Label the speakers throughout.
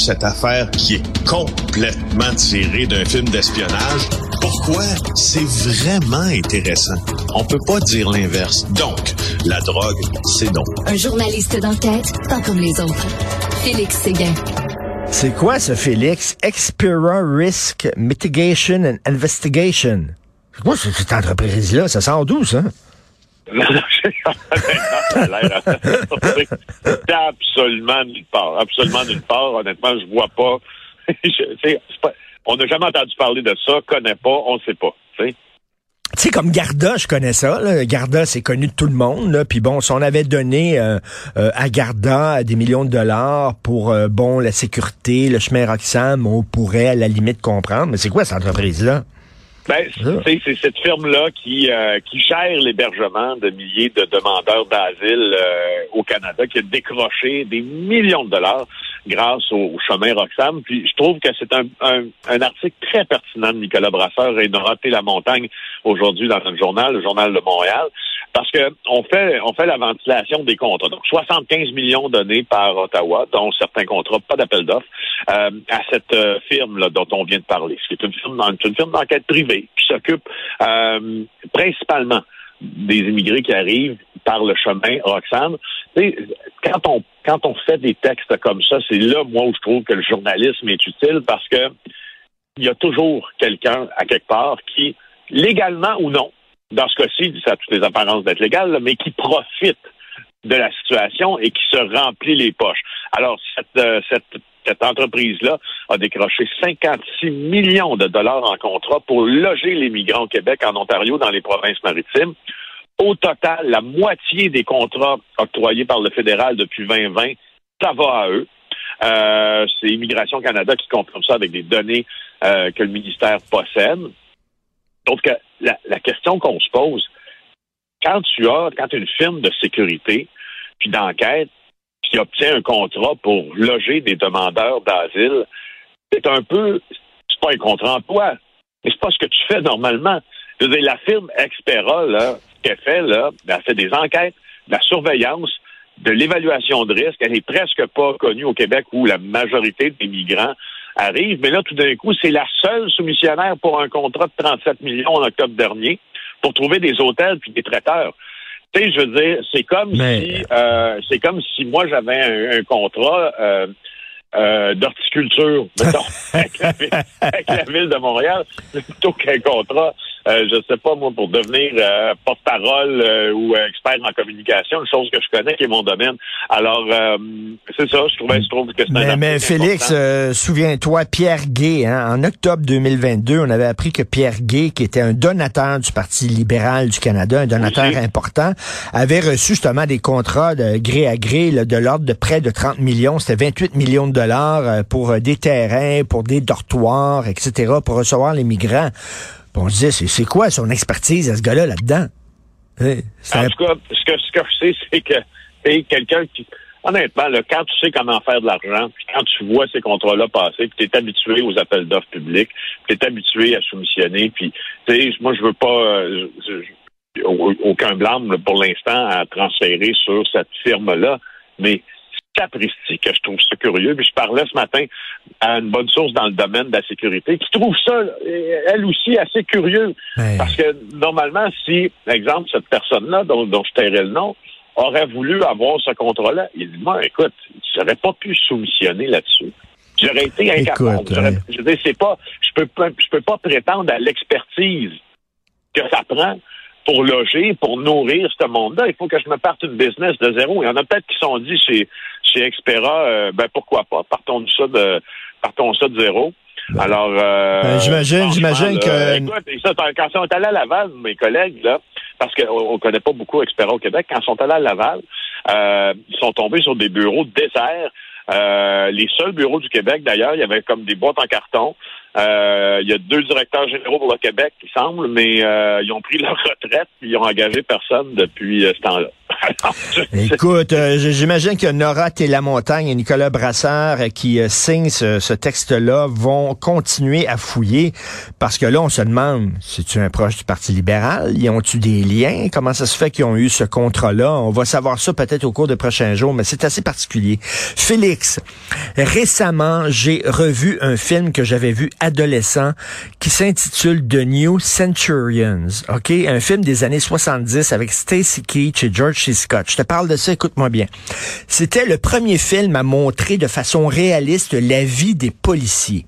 Speaker 1: cette affaire qui est complètement tirée d'un film d'espionnage. Pourquoi? C'est vraiment intéressant. On peut pas dire l'inverse. Donc, la drogue, c'est non.
Speaker 2: Un journaliste d'enquête, pas comme les autres. Félix Séguin.
Speaker 3: C'est quoi ce Félix? Expera Risk Mitigation and Investigation. C'est quoi cette entreprise-là? Ça sent d'où, ça?
Speaker 4: Non, absolument nulle part. Absolument nulle part. Honnêtement, je vois pas. pas on n'a jamais entendu parler de ça, connaît pas, on sait pas. Tu
Speaker 3: sais, comme Garda, je connais ça. Là. Garda, c'est connu de tout le monde. Là. Puis bon, si on avait donné euh, euh, à Garda des millions de dollars pour euh, bon la sécurité, le chemin Roxham, on pourrait à la limite comprendre. Mais c'est quoi cette entreprise-là?
Speaker 4: Ben, c'est cette firme-là qui, qui gère l'hébergement de milliers de demandeurs d'asile au Canada, qui a décroché des millions de dollars grâce au, chemin Roxham. Puis je trouve que c'est un, un, article très pertinent de Nicolas Brasseur et de rater la montagne aujourd'hui dans notre journal, le journal de Montréal, parce que on fait on fait la ventilation des contrats. Donc 75 millions donnés par Ottawa, dont certains contrats, pas d'appel d'offres, euh, à cette euh, firme là dont on vient de parler. C'est une firme, une firme d'enquête privée qui s'occupe euh, principalement des immigrés qui arrivent par le chemin Roxham. Quand on quand on fait des textes comme ça, c'est là, moi, où je trouve que le journalisme est utile parce que il y a toujours quelqu'un à quelque part qui, légalement ou non, dans ce cas-ci, ça a toutes les apparences d'être légal, mais qui profite de la situation et qui se remplit les poches. Alors, cette, euh, cette, cette entreprise-là a décroché 56 millions de dollars en contrat pour loger les migrants au Québec, en Ontario, dans les provinces maritimes. Au total, la moitié des contrats octroyés par le fédéral depuis 2020, ça va à eux. Euh, c'est Immigration Canada qui confirme ça avec des données euh, que le ministère possède. Donc, la, la question qu'on se pose, quand tu as, quand une firme de sécurité puis d'enquête qui obtient un contrat pour loger des demandeurs d'asile, c'est un peu, c'est pas un contrat emploi, mais c'est pas ce que tu fais normalement. La firme Expera, là, qu'elle fait, là, ben, elle fait des enquêtes, de la surveillance, de l'évaluation de risque. Elle est presque pas connue au Québec où la majorité des migrants arrivent. Mais là, tout d'un coup, c'est la seule soumissionnaire pour un contrat de 37 millions en octobre dernier pour trouver des hôtels puis des traiteurs. Tu sais, je veux dire, c'est comme si euh, c'est comme si moi j'avais un, contrat euh, euh, d'horticulture, avec, avec, la ville de Montréal, plutôt qu'un contrat euh, je sais pas, moi, pour devenir euh, porte-parole euh, ou expert en communication, une chose que je connais qui est mon domaine. Alors, c'est ça, je, trouvais, je trouve que c'est
Speaker 3: un Mais, Félix, souviens-toi, Pierre Gay, hein, en octobre 2022, on avait appris que Pierre Gay, qui était un donateur du Parti libéral du Canada, un donateur important, avait reçu justement des contrats de gré à gré de l'ordre de près de 30 millions. C'était 28 millions de dollars pour des terrains, pour des dortoirs, etc., pour recevoir les migrants on se disait, c'est quoi son expertise à ce gars-là là-dedans?
Speaker 4: En tout cas, ce que, ce que je sais, c'est que c'est quelqu'un qui, honnêtement, là, quand tu sais comment faire de l'argent, puis quand tu vois ces contrats-là passer, puis tu es habitué aux appels d'offres publics, tu es habitué à soumissionner, puis, tu sais, moi, je veux pas... Euh, aucun blâme pour l'instant à transférer sur cette firme-là, mais sapristi que je trouve ça curieux. Puis je parlais ce matin à une bonne source dans le domaine de la sécurité qui trouve ça, elle aussi, assez curieux. Parce que normalement, si, par exemple, cette personne-là, dont, je tairais le nom, aurait voulu avoir ce contrat-là, il dit, moi, écoute, tu n'aurais pas pu soumissionner là-dessus. J'aurais été incapable. Je veux c'est pas, je peux je peux pas prétendre à l'expertise que ça prend pour loger, pour nourrir ce monde-là. Il faut que je me parte une business de zéro. Il y en a peut-être qui sont dit chez, chez Expera, euh, ben pourquoi pas, partons de ça de partons ça de zéro. Ben, Alors, euh,
Speaker 3: ben, j'imagine, j'imagine que.
Speaker 4: Écoute, ça, quand ils sont allés à Laval, mes collègues là, parce qu'on ne connaît pas beaucoup Expera au Québec, quand ils sont allés à Laval, euh, ils sont tombés sur des bureaux déserts. Euh, les seuls bureaux du Québec, d'ailleurs, il y avait comme des boîtes en carton. Euh, il y a deux directeurs généraux pour le Québec, il semble, mais euh, ils ont pris leur retraite et ils ont engagé personne depuis ce temps-là.
Speaker 3: Écoute, euh, j'imagine que Nora Télamontagne et Nicolas Brassard euh, qui signent ce, texte-là vont continuer à fouiller parce que là, on se demande, si tu un proche du Parti libéral? Ils ont-tu des liens? Comment ça se fait qu'ils ont eu ce contrat-là? On va savoir ça peut-être au cours des prochains jours, mais c'est assez particulier. Félix, récemment, j'ai revu un film que j'avais vu adolescent qui s'intitule The New Centurions. OK? Un film des années 70 avec Stacy Keach et George Scott. Je te parle de ça, écoute-moi bien. C'était le premier film à montrer de façon réaliste la vie des policiers.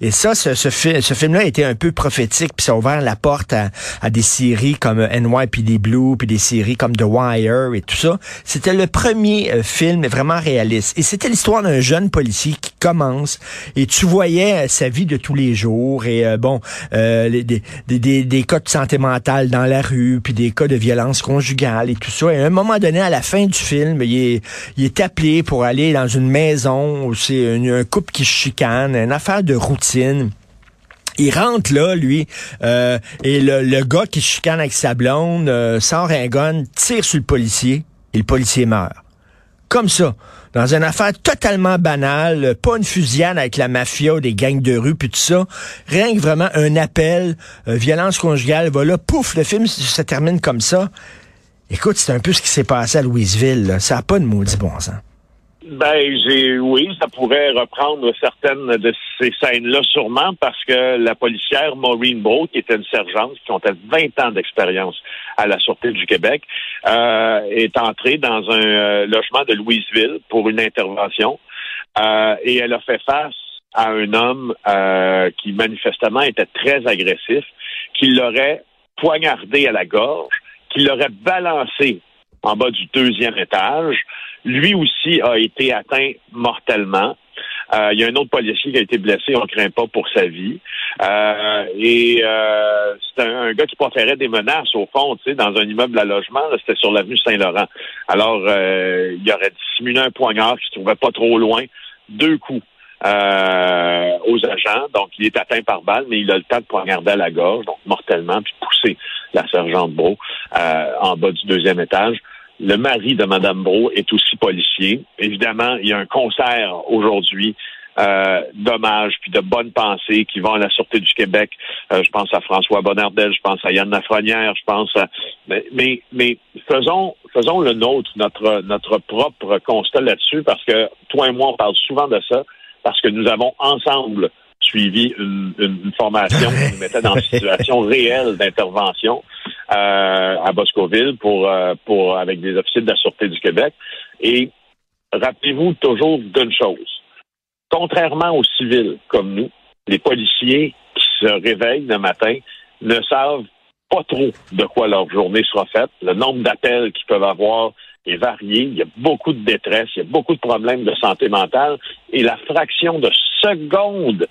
Speaker 3: Et ça, ce, ce, ce film-là était un peu prophétique, puis ça a ouvert la porte à, à des séries comme NYPD Blue, puis des séries comme The Wire et tout ça. C'était le premier euh, film vraiment réaliste. Et c'était l'histoire d'un jeune policier qui commence, et tu voyais euh, sa vie de tous les jours, et euh, bon, des, des, des, des, cas de santé mentale dans la rue, puis des cas de violence conjugale et tout ça. Et à un moment donné, à la fin du film, il est, il est appelé pour aller dans une maison où c'est un couple qui chicane, une affaire de routine. Il rentre là, lui, euh, et le, gars qui chicane avec sa blonde euh, sort un tire sur le policier, et le policier meurt. Comme ça, dans une affaire totalement banale, pas une fusillade avec la mafia, des gangs de rue, puis tout ça, rien que vraiment un appel, euh, violence conjugale, voilà, pouf, le film se termine comme ça. Écoute, c'est un peu ce qui s'est passé à Louisville, ça n'a pas de maudit bon sens.
Speaker 4: Ben, j'ai oui, ça pourrait reprendre certaines de ces scènes-là sûrement parce que la policière Maureen Bro, qui était une sergente, qui comptait 20 ans d'expérience à la Sûreté du Québec, euh, est entrée dans un euh, logement de Louisville pour une intervention euh, et elle a fait face à un homme qui manifestement était très agressif, qui l'aurait poignardé à la gorge, qui l'aurait balancé en bas du deuxième étage. Lui aussi a été atteint mortellement. Euh, il y a un autre policier qui a été blessé, on ne craint pas pour sa vie. Euh, et euh, c'est un, gars qui proférait des menaces, au fond, tu sais, dans un immeuble à logement, c'était sur l'avenue Saint-Laurent. Alors, il aurait dissimulé un poignard qui se trouvait pas trop loin, deux coups. aux agents. Donc, il est atteint par balle, mais il a le temps de poignarder à la gorge, donc mortellement, puis pousser la sergente Beau en bas du deuxième étage. Le mari de Mme Bro est aussi policier. Évidemment, il y a un concert aujourd'hui euh, d'hommages puis de bonnes pensées qui vont à la Sûreté du Québec. Euh, je pense à François Bonnardel, je pense à Yann Lafrenière, je pense à... Mais, mais, faisons, faisons le nôtre, notre, notre propre constat là-dessus, parce que toi et moi, on parle souvent de ça, parce que nous avons ensemble suivi une, une formation qui nous mettait dans une situation réelle d'intervention. Euh, à Boscoville pour, euh, pour avec des officiers de la Sûreté du Québec. Et rappelez-vous toujours d'une chose. Contrairement aux civils comme nous, les policiers qui se réveillent le matin ne savent pas trop de quoi leur journée sera faite. Le nombre d'appels qu'ils peuvent avoir est varié. Il y a beaucoup de détresse, il y a beaucoup de problèmes de santé mentale. Et la fraction de secondes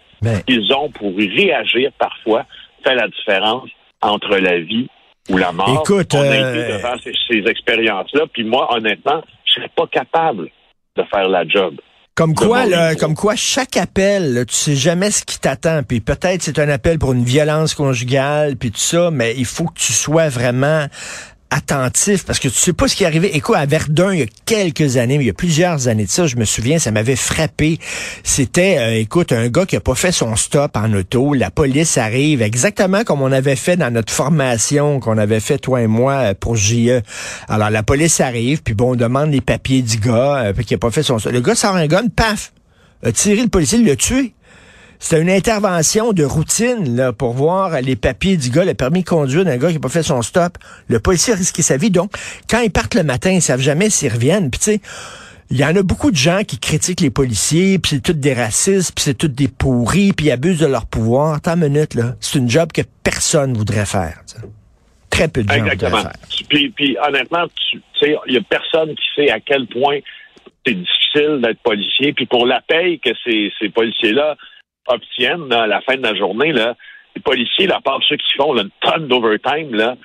Speaker 4: qu'ils ont pour réagir parfois fait la différence entre la vie ou la mort.
Speaker 3: Écoute,
Speaker 4: on a été euh, devant ces, expériences-là. Puis moi, honnêtement, je serais pas capable de faire la job.
Speaker 3: Comme quoi, là, comme quoi, chaque appel, tu sais jamais ce qui t'attend. Puis peut-être c'est un appel pour une violence conjugale, puis tout ça, mais il faut que tu sois vraiment attentif parce que tu sais pas ce qui est arrivé. Écoute, à Verdun, il y a quelques années, mais il y a plusieurs années de ça, je me souviens, ça m'avait frappé. C'était, euh, écoute, un gars qui a pas fait son stop en auto. La police arrive exactement comme on avait fait dans notre formation qu'on avait fait, toi et moi, euh, pour JE. Alors, la police arrive, puis bon, on demande les papiers du gars, euh, qui a pas fait son stop. Le gars sort un gun, paf! A tiré le policier, il l'a tué. C'était une intervention de routine là, pour voir les papiers du gars, le permis de conduire d'un gars qui n'a pas fait son stop. Le policier a risqué sa vie. Donc, quand ils partent le matin, ils savent jamais s'ils reviennent. Puis tu sais, il y en a beaucoup de gens qui critiquent les policiers, puis c'est tous des racistes, puis c'est tous des pourris, puis ils abusent de leur pouvoir. Tant minute, là, c'est une job que personne voudrait faire. Très peu de gens Exactement. voudraient faire.
Speaker 4: Puis, puis honnêtement, tu sais, il y a personne qui sait à quel point c'est difficile d'être policier. Puis pour la paye que ces, ces policiers-là obtiennent à la fin de la journée, là, les policiers, à part ceux qui font une tonne d'overtime, là,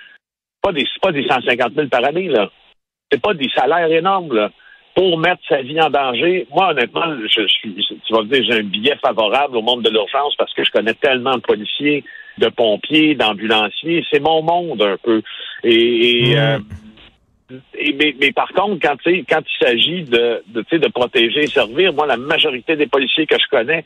Speaker 4: pas des, pas des 150 000 par année, là. C'est pas des salaires énormes, là. Pour mettre sa vie en danger, moi, honnêtement, je, tu vas me dire, j'ai un billet favorable au monde de l'urgence parce que je connais tellement de policiers, de pompiers, d'ambulanciers. C'est mon monde un peu. Et, et mmh. euh, mais, mais, par contre, quand, quand il s'agit de, de, de protéger et servir, moi, la majorité des policiers que je connais,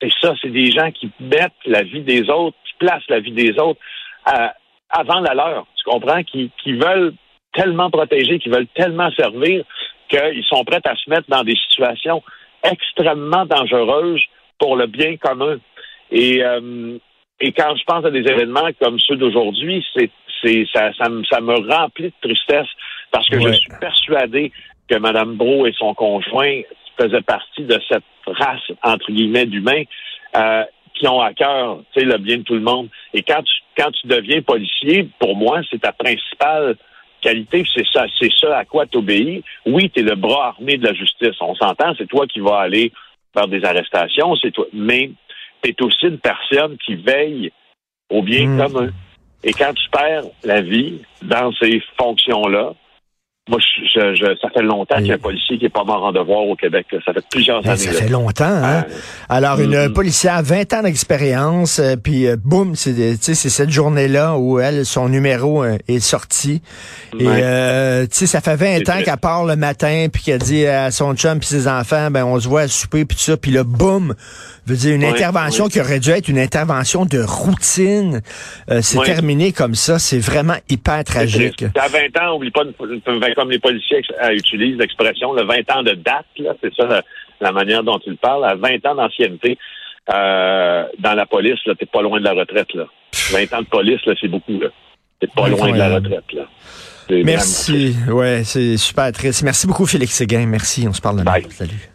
Speaker 4: et ça, c'est des gens qui mettent la vie des autres, qui placent la vie des autres euh, avant la leur. Tu comprends? Qui, qui veulent tellement protéger, qui veulent tellement servir qu'ils sont prêts à se mettre dans des situations extrêmement dangereuses pour le bien commun. Et, euh, et quand je pense à des événements comme ceux d'aujourd'hui, c'est, c'est ça, ça, me, ça me remplit de tristesse parce que je suis persuadé que Mme Bro et son conjoint faisaient partie de cette race, entre guillemets, d'humains euh, qui ont à cœur le bien de tout le monde. Et quand tu, quand tu deviens policier, pour moi, c'est ta principale qualité, c'est ça, c'est ça à quoi tu obéis. Oui, tu es le bras armé de la justice. On s'entend, c'est toi qui vas aller faire des arrestations, c'est toi. Mais tu es aussi une personne qui veille au bien mmh. commun. Et quand tu perds la vie dans ces fonctions-là, moi, je, je, ça fait longtemps qu'il y a un policier qui est pas mort en devoir au Québec. Ça fait plusieurs ben, années.
Speaker 3: Ça fait longtemps, hein? Euh, Alors, une mm-hmm. policière à 20 ans d'expérience, euh, puis euh, boum, c'est cette journée-là où elle, son numéro est sorti. Et, tu sais, ça fait 20 ans qu'elle part le matin, puis qu'elle dit à son chum puis ses enfants, ben, on se voit à souper, puis tout ça, puis là, boum, veut dire une intervention qui aurait dû être une intervention de routine. c'est terminé comme ça. C'est vraiment hyper tragique.
Speaker 4: À 20 ans, oublie pas, comme les policiers utilisent l'expression, le 20 ans de date, c'est ça la, manière dont ils parlent, à 20 ans d'ancienneté. Euh, dans la police, là, t'es pas loin de la retraite, là. 20 ans de police, là, c'est beaucoup, là. T'es pas loin de la retraite, là.
Speaker 3: Merci. Ouais, c'est super triste. Merci beaucoup, Félix Séguin. Merci. On se parle demain. Salut.